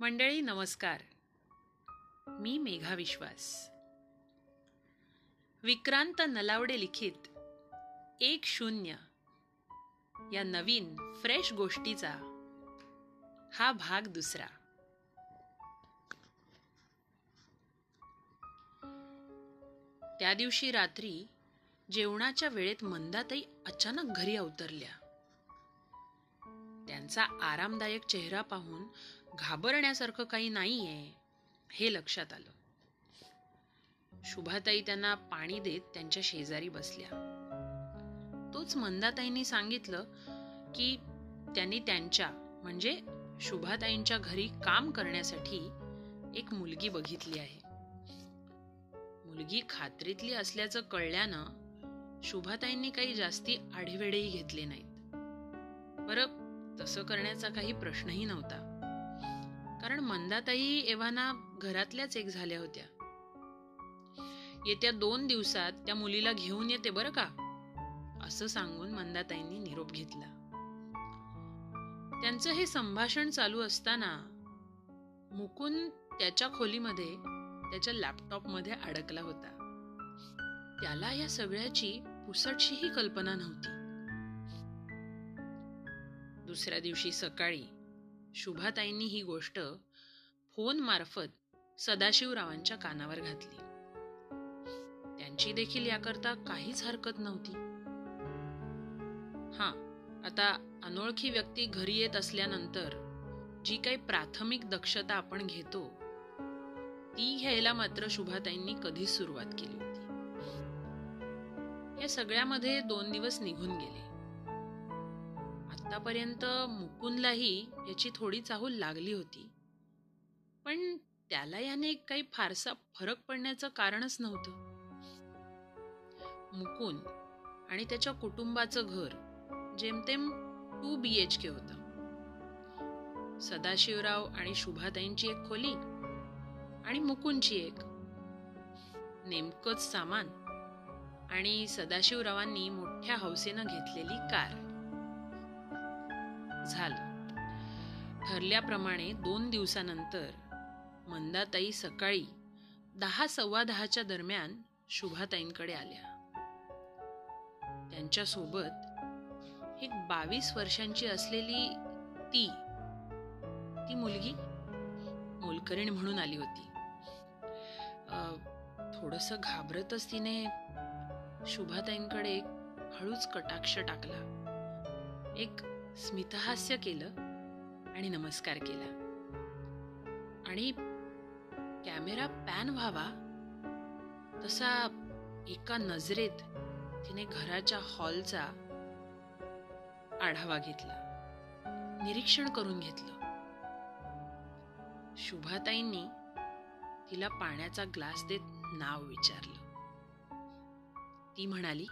मंडळी नमस्कार. मी मेघा विश्वास. विक्रांत नलावडे लिखित एक शून्य. या नवीन फ्रेश गोष्टीचा हा भाग दुसरा. त्या दिवशी रात्री जेवणाच्या वेळेत मंदाताई अचानक घरी अवतरल्या. त्यांचा आरामदायक चेहरा पाहून घाबरण्यासारखं काही नाहीये हे लक्षात आलं. शुभाताई त्यांना पाणी देत त्यांच्या शेजारी बसल्या. तोच मंदाताईंनी सांगितलं की त्यांनी त्यांच्या म्हणजे शुभाताईंच्या घरी काम करण्यासाठी एक मुलगी बघितली आहे. मुलगी खात्रीतली असल्याचं कळल्यानं शुभाताईंनी काही जास्ती आढेवेढेही घेतले नाहीत. बरं तसं करण्याचा काही प्रश्नही नव्हता. कारण मंदाताई एव्हाना घरातल्याच एक झाल्या होत्या. येत्या दोन दिवसात त्या मुलीला घेऊन येते बरं का? असं सांगून मंदाताईंनी निरोप घेतला. त्यांचं हे संभाषण चालू असताना मुकुंद त्याच्या खोलीमध्ये त्याच्या लॅपटॉपमध्ये अडकला होता. त्याला या सगळ्याची पुसटशीही कल्पना नव्हती. दुसऱ्या दिवशी सकाळी शुभाताईंनी ही गोष्ट फोन मार्फत सदाशिवरावांच्या कानावर घातली. त्यांची देखील याकरता काहीच हरकत नव्हती. हा आता अनोळखी व्यक्ती घरी येत असल्यानंतर जी काही प्राथमिक दक्षता आपण घेतो ती घ्यायला मात्र शुभाताईंनी कधीच सुरुवात केली होती. या सगळ्यामध्ये दोन दिवस निघून गेले. आतापर्यंत मुकुंदलाही याची थोडी चाहूल लागली होती. पण त्याला याने काही फारसा फरक पडण्याचं कारणच नव्हतं. मुकुंद आणि त्याच्या कुटुंबाचं घर जेमतेम टू बी एच के होतं. सदाशिवराव आणि शुभाताईंची एक खोली आणि मुकुंदची एक. नेमकंच सामान आणि सदाशिवरावांनी मोठ्या हौसेनं घेतलेली कार. झालं. ठरल्याप्रमाणे दोन दिवसानंतर मंदाताई सकाळी दहा सव्वा दहाच्या दरम्यान शुभाताईंकडे आल्या. त्यांच्यासोबत एक बावीस वर्षांची असलेली ती ती मुलगी मोलकरीण म्हणून आली होती. थोडस घाबरतच तिने शुभाताईंकडे हळूच कटाक्ष टाकला. एक स्मितहास्य केलं आणि नमस्कार केला. आणि कॅमेरा पॅन व्हावा तसा एका नजरेत तिने घराच्या हॉलचा आढावा घेतला. निरीक्षण करून घेतलं. शुभाताईंनी तिला पाण्याचा ग्लास देत नाव विचारलं. ती म्हणाली